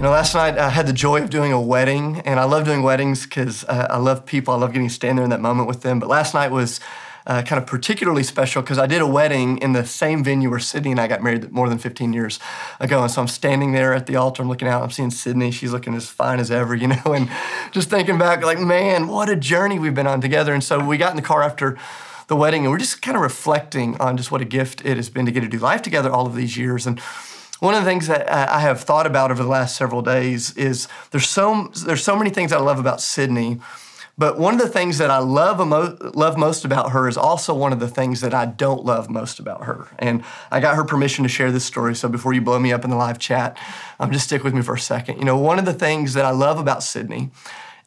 You know, last night I had the joy of doing a wedding, and I love doing weddings because uh, I love people. I love getting to stand there in that moment with them. But last night was uh, kind of particularly special because I did a wedding in the same venue where Sydney and I got married more than 15 years ago. And so I'm standing there at the altar, I'm looking out, I'm seeing Sydney. She's looking as fine as ever, you know, and just thinking back, like, man, what a journey we've been on together. And so we got in the car after the wedding and we're just kind of reflecting on just what a gift it has been to get to do life together all of these years. And one of the things that I have thought about over the last several days is there's so there's so many things I love about Sydney, but one of the things that I love love most about her is also one of the things that I don't love most about her. And I got her permission to share this story. So before you blow me up in the live chat, um, just stick with me for a second. You know, one of the things that I love about Sydney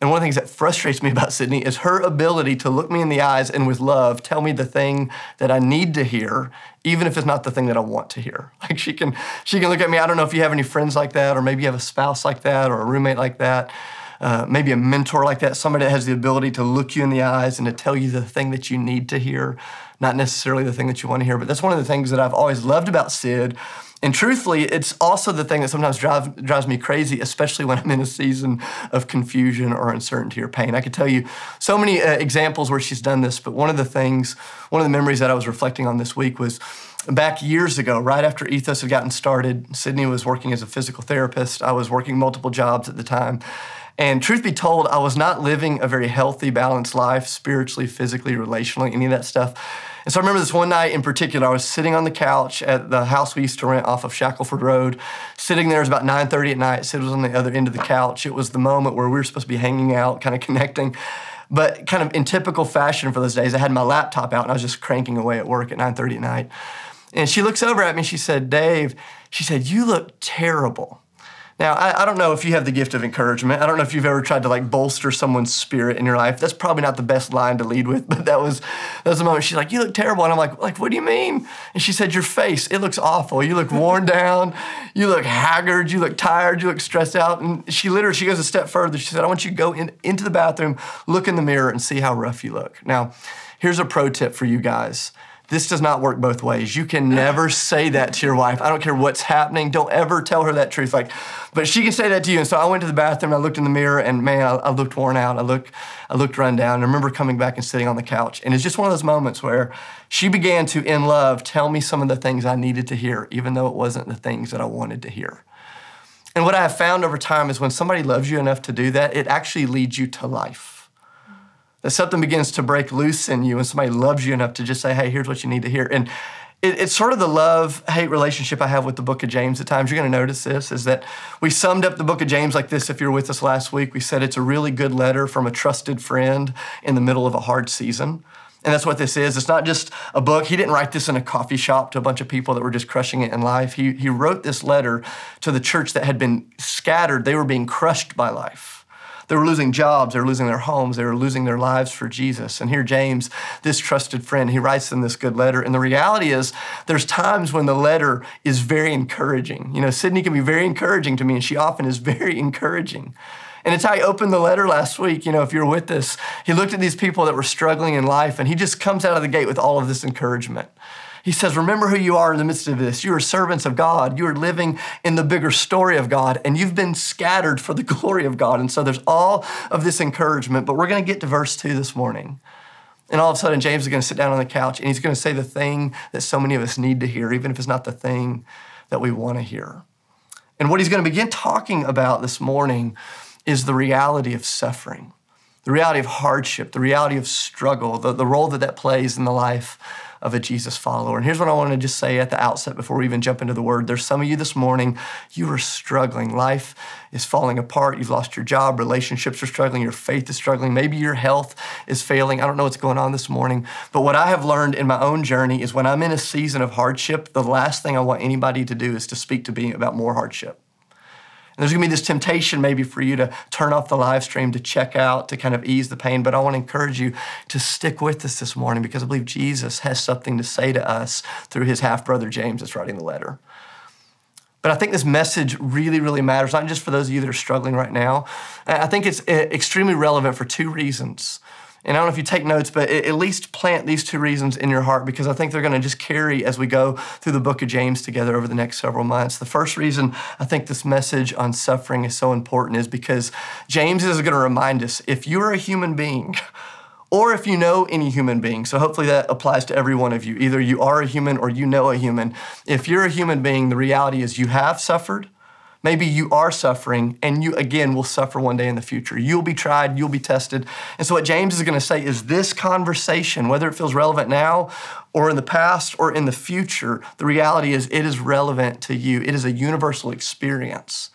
and one of the things that frustrates me about Sydney is her ability to look me in the eyes and with love tell me the thing that I need to hear, even if it's not the thing that I want to hear. Like she can, she can look at me. I don't know if you have any friends like that, or maybe you have a spouse like that, or a roommate like that. Uh, maybe a mentor like that, somebody that has the ability to look you in the eyes and to tell you the thing that you need to hear, not necessarily the thing that you want to hear. But that's one of the things that I've always loved about Sid and truthfully, it's also the thing that sometimes drive, drives me crazy, especially when I'm in a season of confusion or uncertainty or pain. I could tell you so many uh, examples where she's done this, but one of the things, one of the memories that I was reflecting on this week was back years ago, right after Ethos had gotten started. Sydney was working as a physical therapist. I was working multiple jobs at the time. And truth be told, I was not living a very healthy, balanced life, spiritually, physically, relationally, any of that stuff. And so I remember this one night in particular, I was sitting on the couch at the house we used to rent off of Shackelford Road. Sitting there, it was about 9.30 at night. Sid was on the other end of the couch. It was the moment where we were supposed to be hanging out, kind of connecting. But kind of in typical fashion for those days, I had my laptop out and I was just cranking away at work at 9.30 at night. And she looks over at me and she said, Dave, she said, you look terrible. Now, I, I, don't know if you have the gift of encouragement. I don't know if you've ever tried to like bolster someone's spirit in your life. That's probably not the best line to lead with, but that was that was the moment. She's like, "You look terrible," and I'm like, "Like, what do you mean?" And she said, "Your face, it looks awful. You look worn down. You look haggard. You look tired. You look stressed out." And she literally she goes a step further. She said, "I want you to go in, into the bathroom, look in the mirror, and see how rough you look." Now, here's a pro tip for you guys this does not work both ways. You can never say that to your wife. I don't care what's happening. Don't ever tell her that truth. Like, but she can say that to you. And so I went to the bathroom. I looked in the mirror, and man, I, I looked worn out. I looked, I looked run down. I remember coming back and sitting on the couch. And it's just one of those moments where she began to, in love, tell me some of the things I needed to hear, even though it wasn't the things that I wanted to hear. And what I have found over time is when somebody loves you enough to do that, it actually leads you to life that something begins to break loose in you and somebody loves you enough to just say, hey, here's what you need to hear. And it, it's sort of the love hate relationship I have with the book of James at times. You're going to notice this is that we summed up the book of James like this if you were with us last week. We said it's a really good letter from a trusted friend in the middle of a hard season. And that's what this is. It's not just a book. He didn't write this in a coffee shop to a bunch of people that were just crushing it in life. He, he wrote this letter to the church that had been scattered. They were being crushed by life. They were losing jobs, they were losing their homes, they were losing their lives for Jesus. And here, James, this trusted friend, he writes them this good letter. And the reality is, there's times when the letter is very encouraging. You know, Sydney can be very encouraging to me, and she often is very encouraging. And it's how he opened the letter last week. You know, if you're with us, he looked at these people that were struggling in life, and he just comes out of the gate with all of this encouragement. He says, Remember who you are in the midst of this. You are servants of God. You are living in the bigger story of God, and you've been scattered for the glory of God. And so there's all of this encouragement. But we're going to get to verse two this morning. And all of a sudden, James is going to sit down on the couch and he's going to say the thing that so many of us need to hear, even if it's not the thing that we want to hear. And what he's going to begin talking about this morning is the reality of suffering, the reality of hardship, the reality of struggle, the, the role that that plays in the life of a Jesus follower. And here's what I want to just say at the outset before we even jump into the word. There's some of you this morning, you are struggling. Life is falling apart. You've lost your job. Relationships are struggling. Your faith is struggling. Maybe your health is failing. I don't know what's going on this morning. But what I have learned in my own journey is when I'm in a season of hardship, the last thing I want anybody to do is to speak to me about more hardship. And there's gonna be this temptation maybe for you to turn off the live stream, to check out, to kind of ease the pain. But I wanna encourage you to stick with us this morning because I believe Jesus has something to say to us through his half brother James that's writing the letter. But I think this message really, really matters, not just for those of you that are struggling right now. I think it's eh, extremely relevant for two reasons. And I don't know if you take notes, but at least plant these two reasons in your heart because I think they're going to just carry as we go through the book of James together over the next several months. The first reason I think this message on suffering is so important is because James is going to remind us if you're a human being, or if you know any human being. So hopefully that applies to every one of you. Either you are a human or you know a human. If you're a human being, the reality is you have suffered Maybe you are suffering and you again will suffer one day in the future. You'll be tried, you'll be tested. And so, what James is going to say is this conversation, whether it feels relevant now or in the past or in the future, the reality is it is relevant to you. It is a universal experience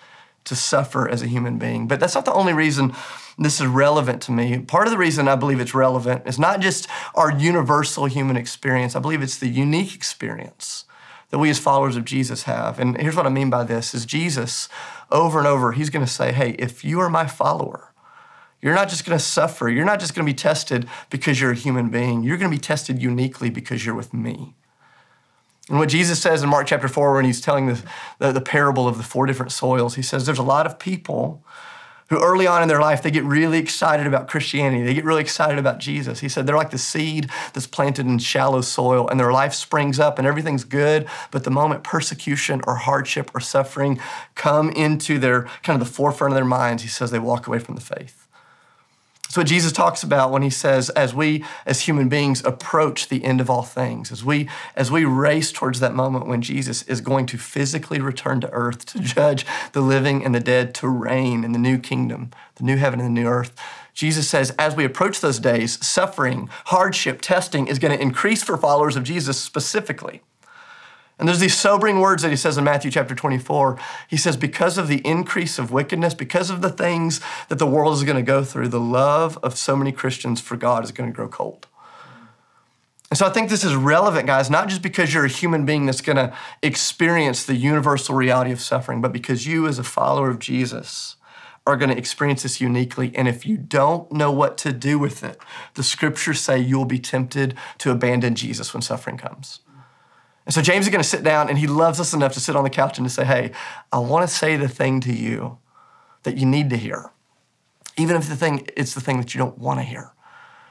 to suffer as a human being. But that's not the only reason this is relevant to me. Part of the reason I believe it's relevant is not just our universal human experience, I believe it's the unique experience that we as followers of Jesus have. And here's what I mean by this is Jesus over and over he's going to say, "Hey, if you are my follower, you're not just going to suffer. You're not just going to be tested because you're a human being. You're going to be tested uniquely because you're with me." And what Jesus says in Mark chapter 4, when he's telling the, the, the parable of the four different soils, he says, There's a lot of people who early on in their life they get really excited about Christianity. They get really excited about Jesus. He said they're like the seed that's planted in shallow soil and their life springs up and everything's good, but the moment persecution or hardship or suffering come into their kind of the forefront of their minds, he says they walk away from the faith. That's what Jesus talks about when he says, as we as human beings approach the end of all things, as we as we race towards that moment when Jesus is going to physically return to earth to judge the living and the dead, to reign in the new kingdom, the new heaven and the new earth. Jesus says, as we approach those days, suffering, hardship, testing is going to increase for followers of Jesus specifically. And there's these sobering words that he says in Matthew chapter 24. He says, because of the increase of wickedness, because of the things that the world is going to go through, the love of so many Christians for God is going to grow cold. And so I think this is relevant, guys, not just because you're a human being that's going to experience the universal reality of suffering, but because you, as a follower of Jesus, are going to experience this uniquely. And if you don't know what to do with it, the scriptures say you'll be tempted to abandon Jesus when suffering comes. And so James is going to sit down and he loves us enough to sit on the couch and to say, Hey, I want to say the thing to you that you need to hear. Even if the thing it's the thing that you don't want to hear.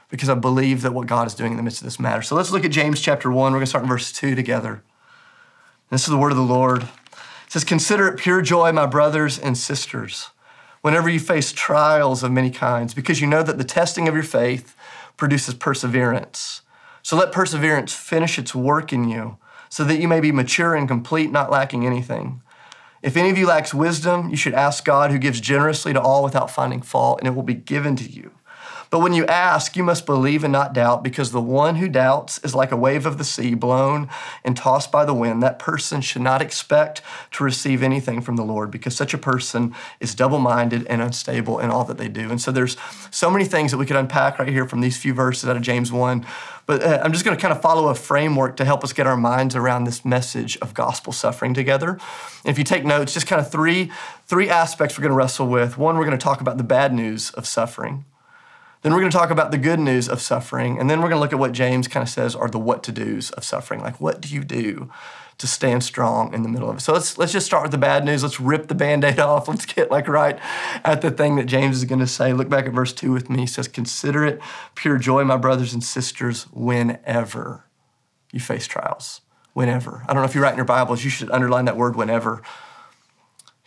Because I believe that what God is doing in the midst of this matter. So let's look at James chapter 1. We're going to start in verse 2 together. This is the word of the Lord. It says, Consider it pure joy, my brothers and sisters, whenever you face trials of many kinds, because you know that the testing of your faith produces perseverance. So let perseverance finish its work in you so that you may be mature and complete, not lacking anything. If any of you lacks wisdom, you should ask God who gives generously to all without finding fault, and it will be given to you. But when you ask, you must believe and not doubt, because the one who doubts is like a wave of the sea blown and tossed by the wind. That person should not expect to receive anything from the Lord, because such a person is double minded and unstable in all that they do. And so there's so many things that we could unpack right here from these few verses out of James 1. But uh, I'm just going to kind of follow a framework to help us get our minds around this message of gospel suffering together. And if you take notes, just kind of three, three aspects we're going to wrestle with. One, we're going to talk about the bad news of suffering. Then we're going to talk about the good news of suffering. And then we're going to look at what James kind of says are the what to do's of suffering. Like, what do you do to stand strong in the middle of it? So let's, let's just start with the bad news. Let's rip the band aid off. Let's get like right at the thing that James is going to say. Look back at verse 2 with me. He says, Consider it pure joy, my brothers and sisters, whenever you face trials. Whenever. I don't know if you write in your Bibles, you should underline that word whenever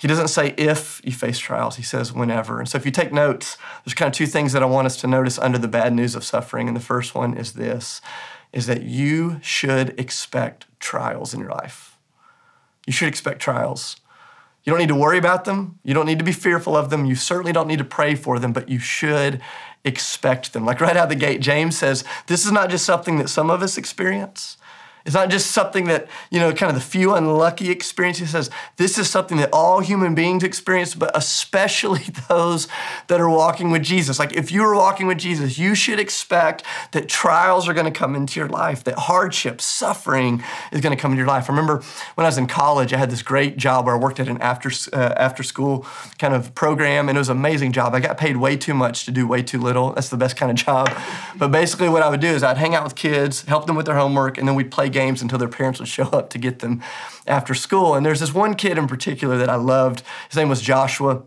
he doesn't say if you face trials, he says whenever. And so if you take notes, there's kind of two things that I want us to notice under the bad news of suffering. And the first one is this is that you should expect trials in your life. You should expect trials. You don't need to worry about them. You don't need to be fearful of them. You certainly don't need to pray for them, but you should expect them. Like right out the gate, James says, this is not just something that some of us experience. It's not just something that, you know, kind of the few unlucky experience. He says this is something that all human beings experience, but especially those that are walking with Jesus. Like if you are walking with Jesus, you should expect that trials are going to come into your life, that hardship, suffering is going to come into your life. I remember when I was in college, I had this great job where I worked at an after, uh, after school kind of program, and it was an amazing job. I got paid way too much to do way too little. That's the best kind of job. But basically, what I would do is I'd hang out with kids, help them with their homework, and then we'd play games until their parents would show up to get them after school. And there's this one kid in particular that I loved. His name was Joshua.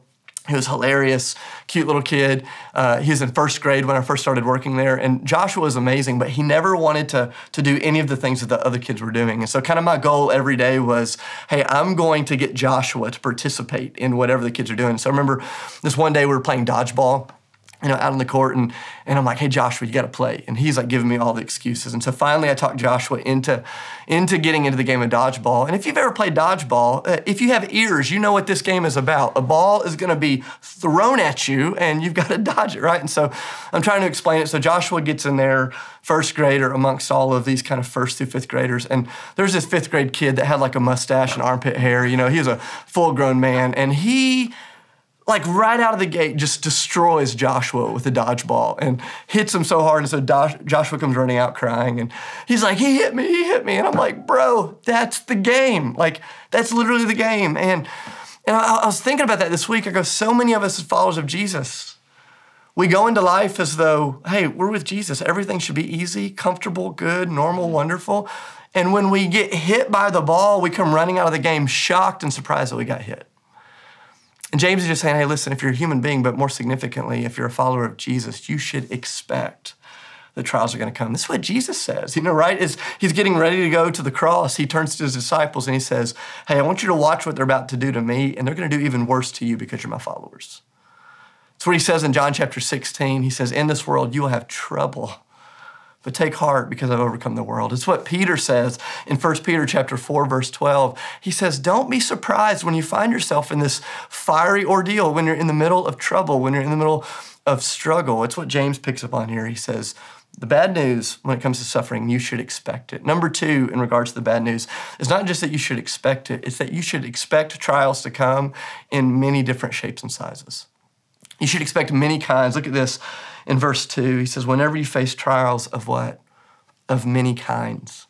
He was hilarious, cute little kid. Uh, he was in first grade when I first started working there. And Joshua was amazing, but he never wanted to, to do any of the things that the other kids were doing. And so, kind of my goal every day was hey, I'm going to get Joshua to participate in whatever the kids are doing. So, I remember this one day we were playing dodgeball you know, out on the court, and and I'm like, hey Joshua, you got to play, and he's like giving me all the excuses, and so finally I talked Joshua into into getting into the game of dodgeball. And if you've ever played dodgeball, uh, if you have ears, you know what this game is about. A ball is going to be thrown at you, and you've got to dodge it, right? And so I'm trying to explain it. So Joshua gets in there, first grader amongst all of these kind of first through fifth graders, and there's this fifth grade kid that had like a mustache and armpit hair. You know, he was a full grown man, and he like right out of the gate, just destroys Joshua with a dodgeball and hits him so hard. And so Joshua comes running out crying and he's like, he hit me, he hit me. And I'm like, bro, that's the game. Like, that's literally the game. And, and I, I was thinking about that this week. I go, so many of us as followers of Jesus, we go into life as though, hey, we're with Jesus. Everything should be easy, comfortable, good, normal, wonderful. And when we get hit by the ball, we come running out of the game shocked and surprised that we got hit. And James is just saying, hey, listen, if you're a human being, but more significantly, if you're a follower of Jesus, you should expect the trials are going to come. This is what Jesus says, you know, right? Is he's getting ready to go to the cross. He turns to his disciples and he says, Hey, I want you to watch what they're about to do to me, and they're going to do even worse to you because you're my followers. That's what he says in John chapter 16. He says, In this world, you will have trouble but take heart because I've overcome the world. It's what Peter says in 1 Peter chapter 4 verse 12. He says, "Don't be surprised when you find yourself in this fiery ordeal when you're in the middle of trouble, when you're in the middle of struggle." It's what James picks up on here. He says, the bad news when it comes to suffering, you should expect it. Number two, in regards to the bad news, is not just that you should expect it, it's that you should expect trials to come in many different shapes and sizes. You should expect many kinds. Look at this in verse 2. He says, Whenever you face trials of what? Of many kinds.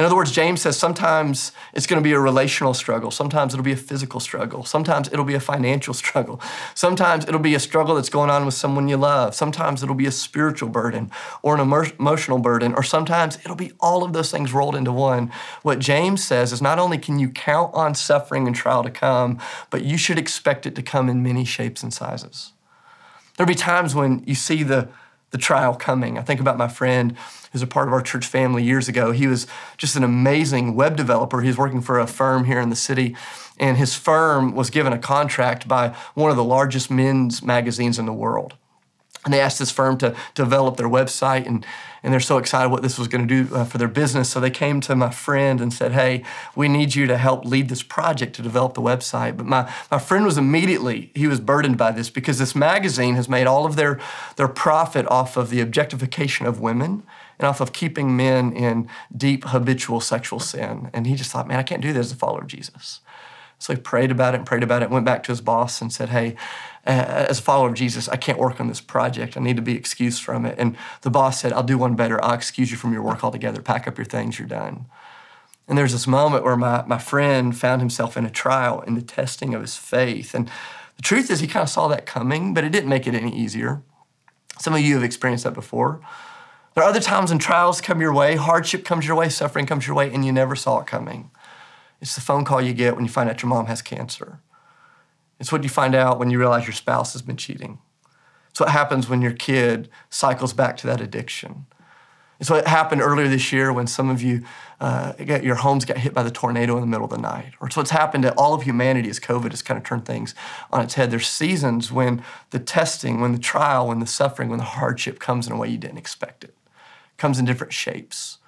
In other words, James says sometimes it's going to be a relational struggle. Sometimes it'll be a physical struggle. Sometimes it'll be a financial struggle. Sometimes it'll be a struggle that's going on with someone you love. Sometimes it'll be a spiritual burden or an emotional burden. Or sometimes it'll be all of those things rolled into one. What James says is not only can you count on suffering and trial to come, but you should expect it to come in many shapes and sizes. There'll be times when you see the, the trial coming. I think about my friend who's a part of our church family years ago. He was just an amazing web developer. He was working for a firm here in the city, and his firm was given a contract by one of the largest men's magazines in the world. And they asked this firm to, to develop their website, and, and they're so excited what this was going to do uh, for their business. So they came to my friend and said, Hey, we need you to help lead this project to develop the website. But my, my friend was immediately, he was burdened by this because this magazine has made all of their, their profit off of the objectification of women and off of keeping men in deep habitual sexual sin. And he just thought, Man, I can't do this as a follower of Jesus. So he prayed about it and prayed about it, went back to his boss and said, Hey, as a follower of Jesus, I can't work on this project. I need to be excused from it. And the boss said, I'll do one better. I'll excuse you from your work altogether. Pack up your things, you're done. And there's this moment where my, my friend found himself in a trial in the testing of his faith. And the truth is, he kind of saw that coming, but it didn't make it any easier. Some of you have experienced that before. There are other times when trials come your way, hardship comes your way, suffering comes your way, and you never saw it coming. It's the phone call you get when you find out your mom has cancer. It's what you find out when you realize your spouse has been cheating. It's what happens when your kid cycles back to that addiction. It's what happened earlier this year when some of you, uh, got, your homes got hit by the tornado in the middle of the night. Or it's what's happened to all of humanity as COVID has kind of turned things on its head. There's seasons when the testing, when the trial, when the suffering, when the hardship comes in a way you didn't expect it. it comes in different shapes.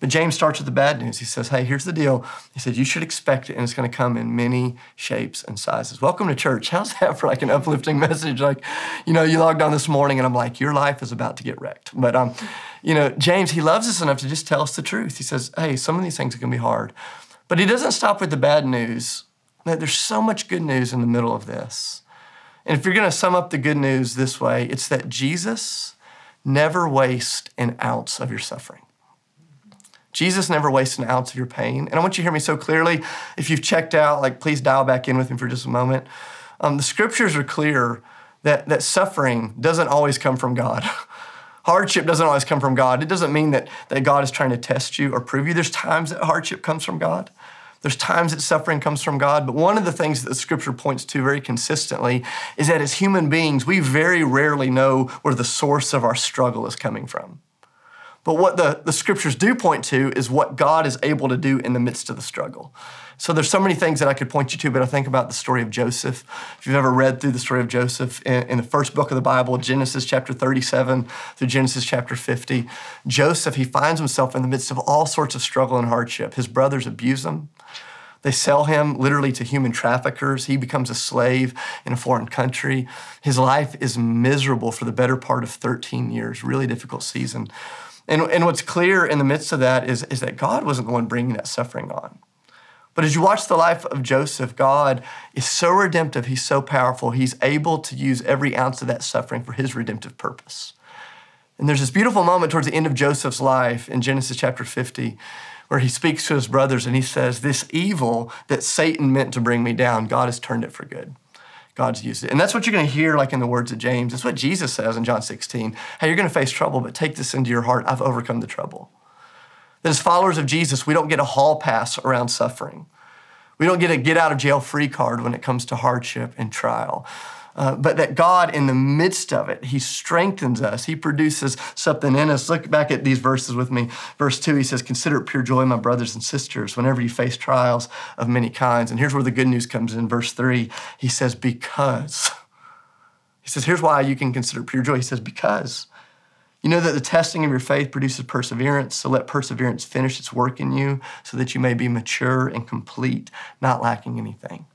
But James starts with the bad news. He says, Hey, here's the deal. He said, You should expect it, and it's going to come in many shapes and sizes. Welcome to church. How's that for like an uplifting message? Like, you know, you logged on this morning, and I'm like, Your life is about to get wrecked. But, um, you know, James, he loves us enough to just tell us the truth. He says, Hey, some of these things are going to be hard. But he doesn't stop with the bad news. There's so much good news in the middle of this. And if you're going to sum up the good news this way, it's that Jesus never wastes an ounce of your suffering. Jesus never wastes an ounce of your pain. And I want you to hear me so clearly. If you've checked out, like please dial back in with me for just a moment. Um, the scriptures are clear that, that suffering doesn't always come from God. hardship doesn't always come from God. It doesn't mean that, that God is trying to test you or prove you. There's times that hardship comes from God. There's times that suffering comes from God, but one of the things that the scripture points to very consistently is that as human beings, we very rarely know where the source of our struggle is coming from. But what the, the scriptures do point to is what God is able to do in the midst of the struggle. So there's so many things that I could point you to, but I think about the story of Joseph. If you've ever read through the story of Joseph in, in the first book of the Bible, Genesis chapter 37 through Genesis chapter 50, Joseph, he finds himself in the midst of all sorts of struggle and hardship. His brothers abuse him. They sell him literally to human traffickers. He becomes a slave in a foreign country. His life is miserable for the better part of 13 years, really difficult season. And, and what's clear in the midst of that is, is that God wasn't the one bringing that suffering on. But as you watch the life of Joseph, God is so redemptive, He's so powerful, He's able to use every ounce of that suffering for His redemptive purpose. And there's this beautiful moment towards the end of Joseph's life in Genesis chapter 50 where he speaks to his brothers and he says, This evil that Satan meant to bring me down, God has turned it for good. God's used it. And that's what you're going to hear, like in the words of James. It's what Jesus says in John 16. Hey, you're going to face trouble, but take this into your heart. I've overcome the trouble. That as followers of Jesus, we don't get a hall pass around suffering. We don't get a get out of jail free card when it comes to hardship and trial. Uh, but that God, in the midst of it, He strengthens us. He produces something in us. Look back at these verses with me. Verse 2, He says, Consider it pure joy, my brothers and sisters, whenever you face trials of many kinds. And here's where the good news comes in. Verse 3, He says, Because. He says, Here's why you can consider pure joy. He says, Because. You know that the testing of your faith produces perseverance, so let perseverance finish its work in you so that you may be mature and complete, not lacking anything.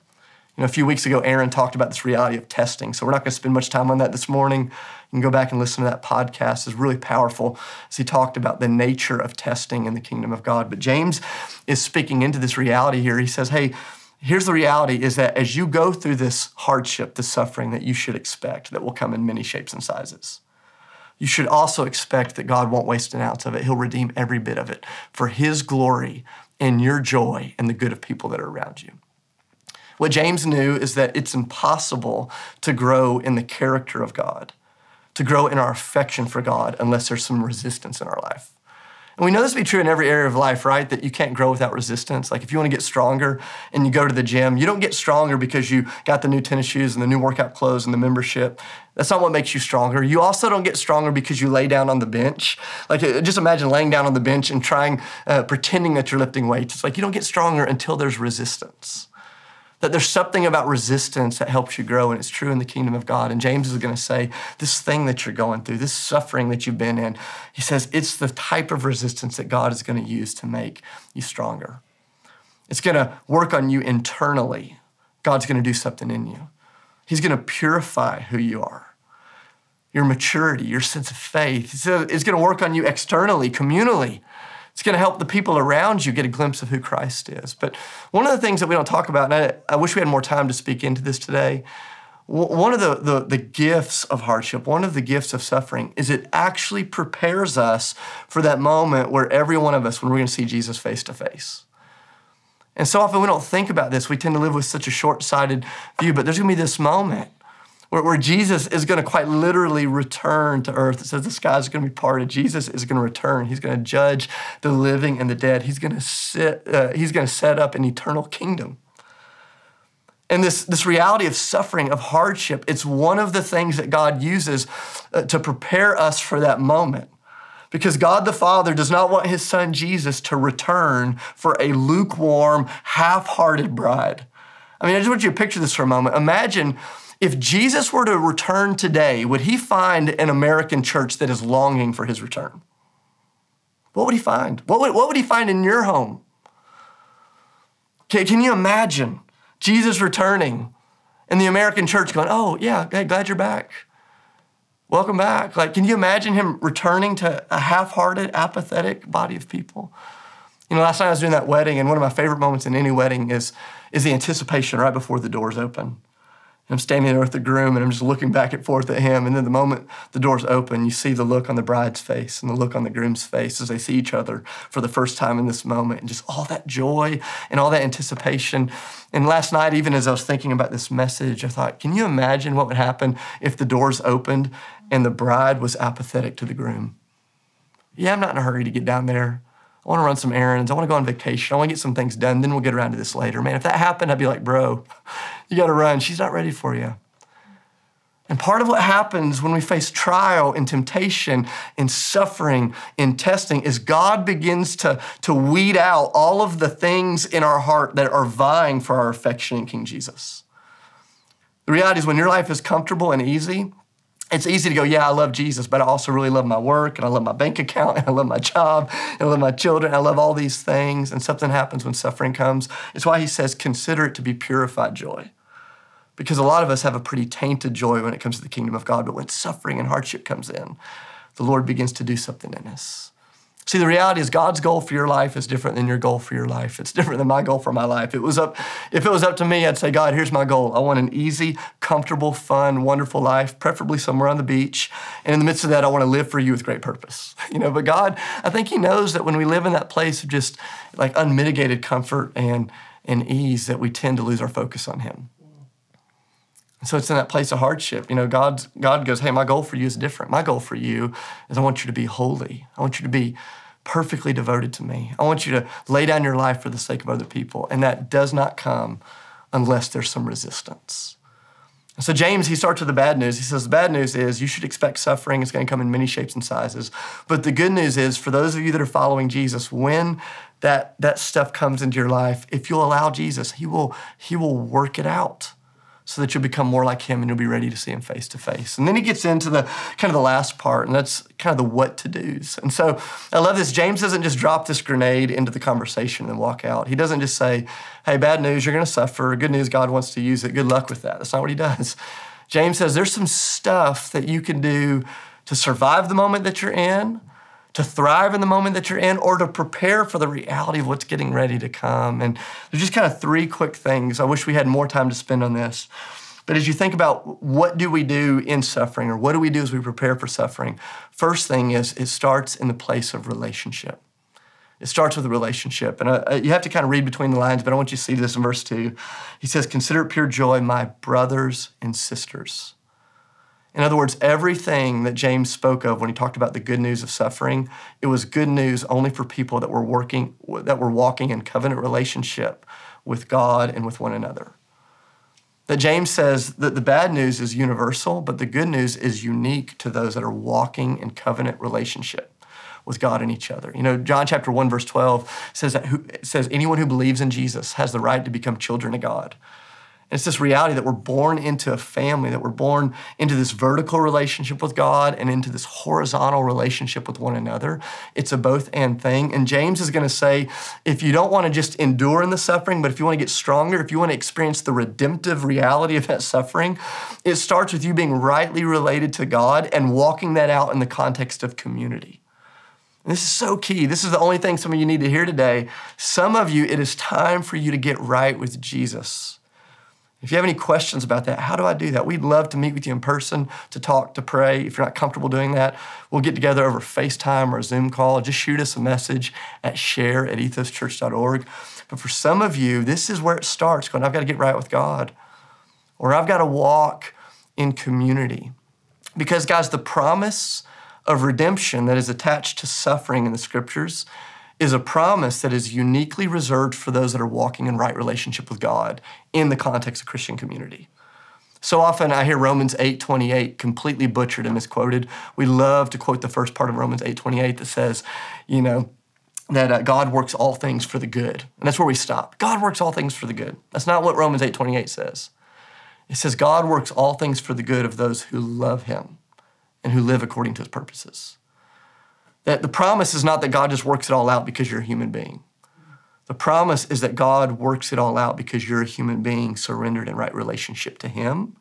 You know, a few weeks ago, Aaron talked about this reality of testing. So we're not going to spend much time on that this morning. You can go back and listen to that podcast. It's really powerful as he talked about the nature of testing in the kingdom of God. But James is speaking into this reality here. He says, hey, here's the reality is that as you go through this hardship, the suffering that you should expect that will come in many shapes and sizes, you should also expect that God won't waste an ounce of it. He'll redeem every bit of it for his glory and your joy and the good of people that are around you. What James knew is that it's impossible to grow in the character of God, to grow in our affection for God, unless there's some resistance in our life. And we know this to be true in every area of life, right? That you can't grow without resistance. Like if you want to get stronger and you go to the gym, you don't get stronger because you got the new tennis shoes and the new workout clothes and the membership. That's not what makes you stronger. You also don't get stronger because you lay down on the bench. Like uh, just imagine laying down on the bench and trying, uh, pretending that you're lifting weights. It's like you don't get stronger until there's resistance that there's something about resistance that helps you grow, and it's true in the kingdom of God. And James is going to say, This thing that you're going through, this suffering that you've been in, he says, it's the type of resistance that God is going to use to make you stronger. It's going to work on you internally. God's going to do something in you. He's going to purify who you are, your maturity, your sense of faith. It's going to work on you externally, communally. It's going to help the people around you get a glimpse of who Christ is. But one of the things that we don't talk about, and I, I wish we had more time to speak into this today, one of the, the, the, gifts of hardship, one of the gifts of suffering, is it actually prepares us for that moment where every one of us, when we're going to see Jesus face to face. And so often we don't think about this. We tend to live with such a short sighted view, but there's going to be this moment where, where Jesus is going to quite literally return to earth. It says the sky is going to be parted. Jesus is going to return. He's going to judge the living and the dead. He's going to sit. Uh, he's going to set up an eternal kingdom. And this, this reality of suffering, of hardship, it's one of the things that God uses uh, to prepare us for that moment. Because God the Father does not want his son Jesus to return for a lukewarm, half hearted bride. I mean, I just want you to picture this for a moment. Imagine if Jesus were to return today, would he find an American church that is longing for his return? What would he find? What would, what would he find in your home? Okay, can you imagine Jesus returning and the American church going, oh, yeah, hey, glad you're back. Welcome back. Like, can you imagine him returning to a half hearted, apathetic body of people? You know, last night I was doing that wedding, and one of my favorite moments in any wedding is, is the anticipation right before the doors open. I'm standing there with the groom and I'm just looking back and forth at him. And then the moment the doors open, you see the look on the bride's face and the look on the groom's face as they see each other for the first time in this moment. And just all that joy and all that anticipation. And last night, even as I was thinking about this message, I thought, can you imagine what would happen if the doors opened and the bride was apathetic to the groom? Yeah, I'm not in a hurry to get down there. I want to run some errands. I want to go on vacation. I want to get some things done. Then we'll get around to this later. Man, if that happened, I'd be like, bro, you got to run. She's not ready for you. And part of what happens when we face trial and temptation and suffering and testing is God begins to, to weed out all of the things in our heart that are vying for our affection in King Jesus. The reality is when your life is comfortable and easy, it's easy to go, yeah, I love Jesus, but I also really love my work and I love my bank account and I love my job and I love my children. I love all these things. And something happens when suffering comes. It's why he says, consider it to be purified joy. Because a lot of us have a pretty tainted joy when it comes to the kingdom of God, but when suffering and hardship comes in, the Lord begins to do something in us. See, the reality is God's goal for your life is different than your goal for your life. It's different than my goal for my life. It was up, if it was up to me, I'd say, God, here's my goal. I want an easy, comfortable, fun, wonderful life, preferably somewhere on the beach. And in the midst of that, I want to live for you with great purpose. You know, but God, I think He knows that when we live in that place of just like unmitigated comfort and, and ease, that we tend to lose our focus on Him. So it's in that place of hardship. You know, God, God goes, Hey, my goal for you is different. My goal for you is I want you to be holy. I want you to be perfectly devoted to me. I want you to lay down your life for the sake of other people. And that does not come unless there's some resistance. So James, he starts with the bad news. He says, the bad news is you should expect suffering. It's going to come in many shapes and sizes. But the good news is for those of you that are following Jesus, when that, that stuff comes into your life, if you'll allow Jesus, he will, he will work it out so that you'll become more like him and you'll be ready to see him face to face. And then he gets into the kind of the last part, and that's kind of the what to do's. And so I love this. James doesn't just drop this grenade into the conversation and walk out. He doesn't just say, hey, bad news, you're going to suffer. Good news, God wants to use it. Good luck with that. That's not what he does. James says there's some stuff that you can do to survive the moment that you're in to thrive in the moment that you're in or to prepare for the reality of what's getting ready to come. And there's just kind of three quick things. I wish we had more time to spend on this. But as you think about what do we do in suffering or what do we do as we prepare for suffering, first thing is it starts in the place of relationship. It starts with a relationship. And uh, you have to kind of read between the lines, but I want you to see this in verse 2. He says, Consider it pure joy, my brothers and sisters in other words, everything that James spoke of when he talked about the good news of suffering, it was good news only for people that were working that were walking in covenant relationship with God and with one another. That James says that the bad news is universal, but the good news is unique to those that are walking in covenant relationship with God and each other. You know, John chapter 1 verse 12 says that who, says anyone who believes in Jesus has the right to become children of God. It's this reality that we're born into a family, that we're born into this vertical relationship with God and into this horizontal relationship with one another. It's a both and thing. And James is going to say if you don't want to just endure in the suffering, but if you want to get stronger, if you want to experience the redemptive reality of that suffering, it starts with you being rightly related to God and walking that out in the context of community. This is so key. This is the only thing some of you need to hear today. Some of you, it is time for you to get right with Jesus. If you have any questions about that, how do I do that? We'd love to meet with you in person, to talk, to pray. If you're not comfortable doing that, we'll get together over FaceTime or a Zoom call. Just shoot us a message at share at ethoschurch.org. But for some of you, this is where it starts going, I've got to get right with God, or I've got to walk in community. Because, guys, the promise of redemption that is attached to suffering in the scriptures is a promise that is uniquely reserved for those that are walking in right relationship with God in the context of Christian community. So often I hear Romans 8:28 completely butchered and misquoted. We love to quote the first part of Romans 8:28 that says, you know, that uh, God works all things for the good. And that's where we stop. God works all things for the good. That's not what Romans 8:28 says. It says God works all things for the good of those who love him and who live according to his purposes. That the promise is not that God just works it all out because you're a human being. The promise is that God works it all out because you're a human being surrendered in right relationship to Him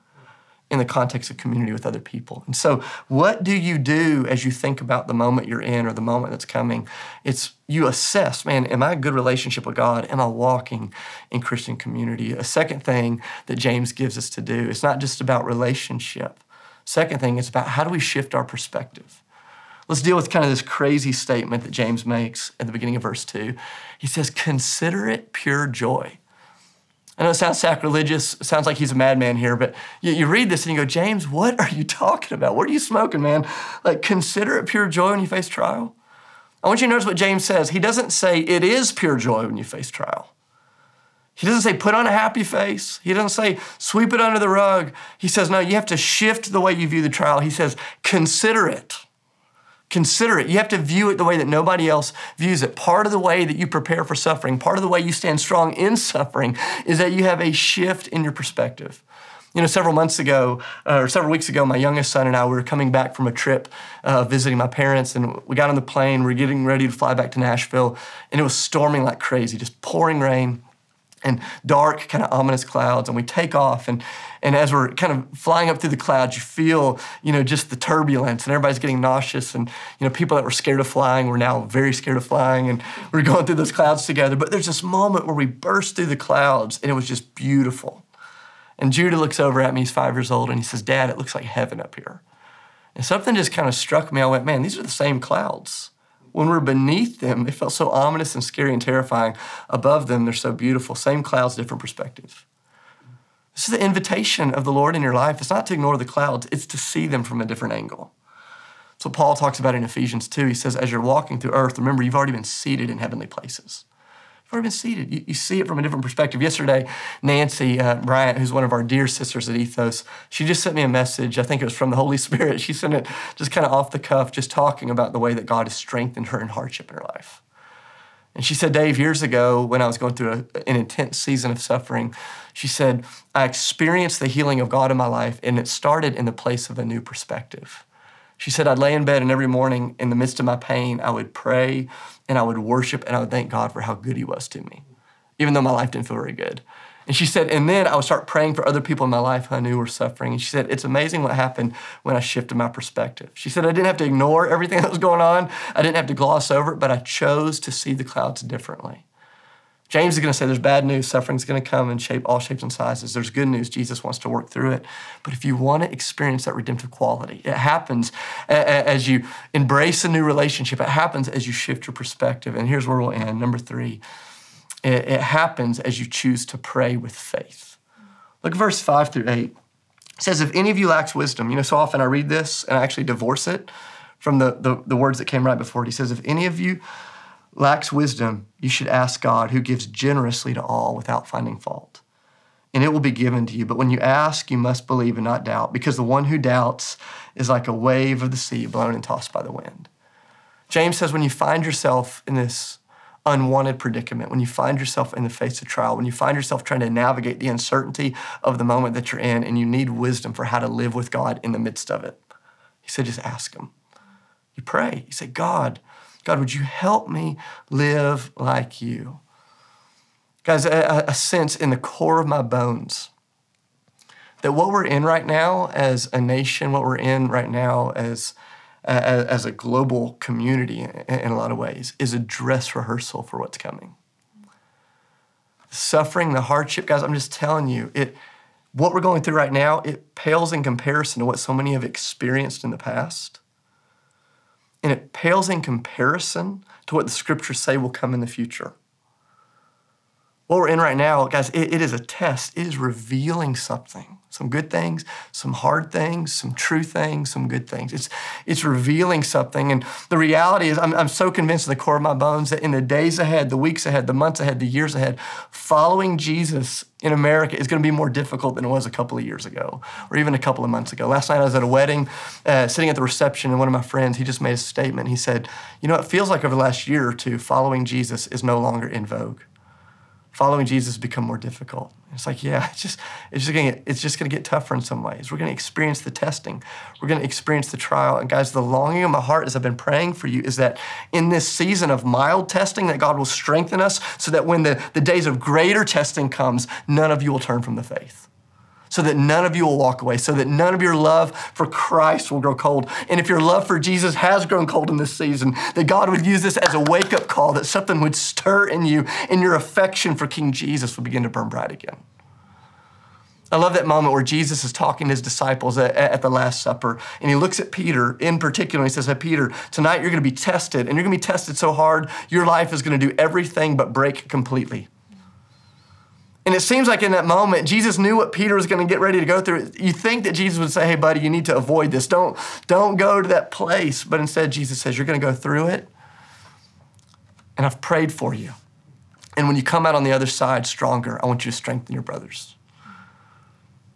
in the context of community with other people. And so, what do you do as you think about the moment you're in or the moment that's coming? It's you assess, man, am I a good relationship with God? Am I walking in Christian community? A second thing that James gives us to do, it's not just about relationship. Second thing, it's about how do we shift our perspective? Let's deal with kind of this crazy statement that James makes at the beginning of verse 2. He says, Consider it pure joy. I know it sounds sacrilegious, it sounds like he's a madman here, but you, you, read this and you go, James, what are you talking about? What are you smoking, man? Like, consider it pure joy when you face trial. I want you to notice what James says. He doesn't say it is pure joy when you face trial. He doesn't say put on a happy face. He doesn't say sweep it under the rug. He says, no, you have to shift the way you view the trial. He says, consider it. Consider it. You have to view it the way that nobody else views it. Part of the way that you prepare for suffering, part of the way you stand strong in suffering, is that you have a shift in your perspective. You know, several months ago, uh, or several weeks ago, my youngest son and I we were coming back from a trip uh, visiting my parents, and we got on the plane. We we're getting ready to fly back to Nashville, and it was storming like crazy, just pouring rain and dark, kind of ominous clouds. And we take off, and and as we're kind of flying up through the clouds, you feel, you know, just the turbulence, and everybody's getting nauseous. And you know, people that were scared of flying were now very scared of flying, and we're going through those clouds together. But there's this moment where we burst through the clouds, and it was just beautiful. And Judah looks over at me, he's five years old, and he says, Dad, it looks like heaven up here. And something just kind of struck me. I went, man, these are the same clouds. When we're beneath them, they felt so ominous and scary and terrifying. Above them, they're so beautiful. Same clouds, different perspective. This is the invitation of the Lord in your life. It's not to ignore the clouds, it's to see them from a different angle. So Paul talks about in Ephesians 2. He says, as you're walking through earth, remember you've already been seated in heavenly places already been seated. You, you, see it from a different perspective. Yesterday, Nancy uh, Bryant, who's one of our dear sisters at Ethos, she just sent me a message. I think it was from the Holy Spirit. She sent it just kind of off the cuff, just talking about the way that God has strengthened her in hardship in her life. And she said, Dave, years ago, when I was going through a, an intense season of suffering, she said, I experienced the healing of God in my life, and it started in the place of a new perspective. She said, I'd lay in bed, and every morning in the midst of my pain, I would pray and I would worship and I would thank God for how good He was to me, even though my life didn't feel very good. And she said, and then I would start praying for other people in my life who I knew were suffering. And she said, it's amazing what happened when I shifted my perspective. She said, I didn't have to ignore everything that was going on, I didn't have to gloss over it, but I chose to see the clouds differently. James is going to say there's bad news, suffering's going to come in shape, all shapes and sizes. There's good news, Jesus wants to work through it. But if you want to experience that redemptive quality, it happens as you embrace a new relationship. It happens as you shift your perspective. And here's where we'll end. Number three, it happens as you choose to pray with faith. Look at verse five through eight. It says, if any of you lacks wisdom, you know, so often I read this and I actually divorce it from the, the, the words that came right before it. He says, if any of you lacks wisdom, you should ask God, who gives generously to all without finding fault, and it will be given to you. But when you ask, you must believe and not doubt, because the one who doubts is like a wave of the sea blown and tossed by the wind. James says, when you find yourself in this unwanted predicament, when you find yourself in the face of trial, when you find yourself trying to navigate the uncertainty of the moment that you're in, and you need wisdom for how to live with God in the midst of it, he said, just ask Him. You pray. You say, God, God, would you help me live like you? Guys, a, sense in the core of my bones that what we're in right now as a nation, what we're in right now as, as, as a global community in, in a lot of ways, is a dress rehearsal for what's coming. The suffering, the hardship, guys, I'm just telling you, it what we're going through right now, it pales in comparison to what so many have experienced in the past and it pales in comparison to what the scriptures say will come in the future. What we're in right now, guys, it, it is a test. It is revealing something some good things, some hard things, some true things, some good things. It's, it's revealing something. And the reality is, I'm, I'm so convinced in the core of my bones that in the days ahead, the weeks ahead, the months ahead, the years ahead, following Jesus in America is going to be more difficult than it was a couple of years ago or even a couple of months ago. Last night I was at a wedding, uh, sitting at the reception, and one of my friends, he just made a statement. He said, You know, it feels like over the last year or two, following Jesus is no longer in vogue following Jesus become more difficult. It's like, yeah, it's just it's just gonna it's just gonna get tougher in some ways. We're gonna experience the testing. We're gonna experience the trial. And guys, the longing of my heart as I've been praying for you is that in this season of mild testing, that God will strengthen us so that when the, the days of greater testing comes, none of you will turn from the faith so that none of you will walk away, so that none of your love for Christ will grow cold. And if your love for Jesus has grown cold in this season, that God would use this as a wake up call, that something would stir in you, and your affection for King Jesus would begin to burn bright again. I love that moment where Jesus is talking to his disciples at, at, the Last Supper, and he looks at Peter in particular, and he says, Hey, Peter, tonight you're gonna be tested, and you're gonna be tested so hard, your life is gonna do everything but break completely. And it seems like in that moment, Jesus knew what Peter was going to get ready to go through. You think that Jesus would say, hey, buddy, you need to avoid this. Don't, don't go to that place. But instead, Jesus says, you're going to go through it. And I've prayed for you. And when you come out on the other side stronger, I want you to strengthen your brothers.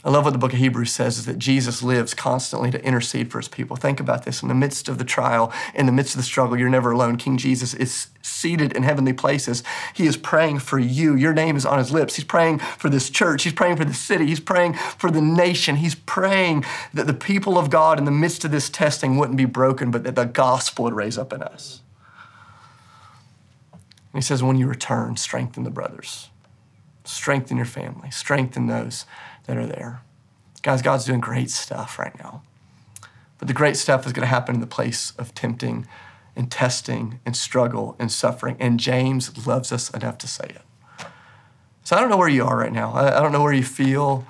I love what the book of Hebrews says is that Jesus lives constantly to intercede for his people. Think about this. In the midst of the trial, in the midst of the struggle, you're never alone. King Jesus is seated in heavenly places. He is praying for you. Your name is on his lips. He's praying for this church. He's praying for the city. He's praying for the nation. He's praying that the people of God in the midst of this testing wouldn't be broken, but that the gospel would raise up in us. And he says, when you return, strengthen the brothers, strengthen your family, strengthen those that are there. Guys, God's doing great stuff right now. But the great stuff is going to happen in the place of tempting and testing and struggle and suffering. And James loves us enough to say it. So I don't know where you are right now. I, don't know where you feel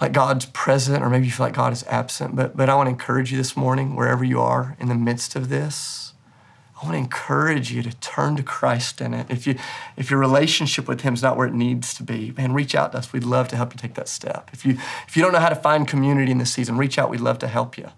like God's present, or maybe you feel like God is absent. But, but I want to encourage you this morning, wherever you are in the midst of this, I want to encourage you to turn to Christ in it. If you if your relationship with him is not where it needs to be, man, reach out to us. We'd love to help you take that step. If you if you don't know how to find community in this season, reach out. We'd love to help you.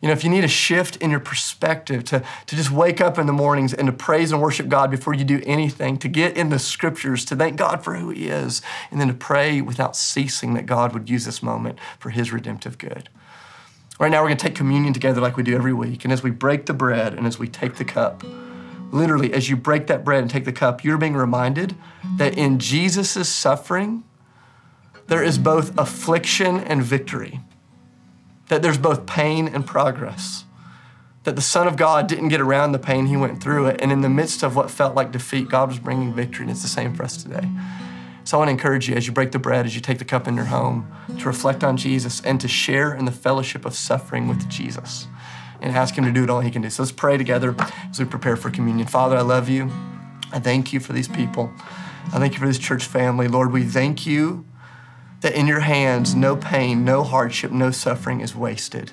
You know, if you need a shift in your perspective to, to just wake up in the mornings and to praise and worship God before you do anything, to get in the scriptures, to thank God for who He is, and then to pray without ceasing that God would use this moment for His redemptive good. Right now, we're going to take communion together like we do every week. And as we break the bread and as we take the cup, literally, as you break that bread and take the cup, you're being reminded that in Jesus' suffering, there is both affliction and victory, that there's both pain and progress, that the Son of God didn't get around the pain, He went through it. And in the midst of what felt like defeat, God was bringing victory. And it's the same for us today. So I want to encourage you as you break the bread, as you take the cup in your home, to reflect on Jesus and to share in the fellowship of suffering with Jesus and ask Him to do it all He can do. So let's pray together as we prepare for communion. Father, I love you. I thank you for these people. I thank you for this church family. Lord, we thank you that in your hands, no pain, no hardship, no suffering is wasted.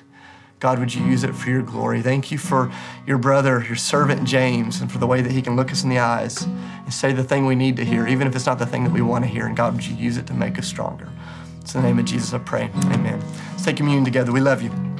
God, would you use it for your glory? Thank you for your brother, your servant James, and for the way that he can look us in the eyes and say the thing we need to hear, even if it's not the thing that we want to hear. And God, would you use it to make us stronger? It's in the name of Jesus I pray. Amen. Let's take communion together. We love you.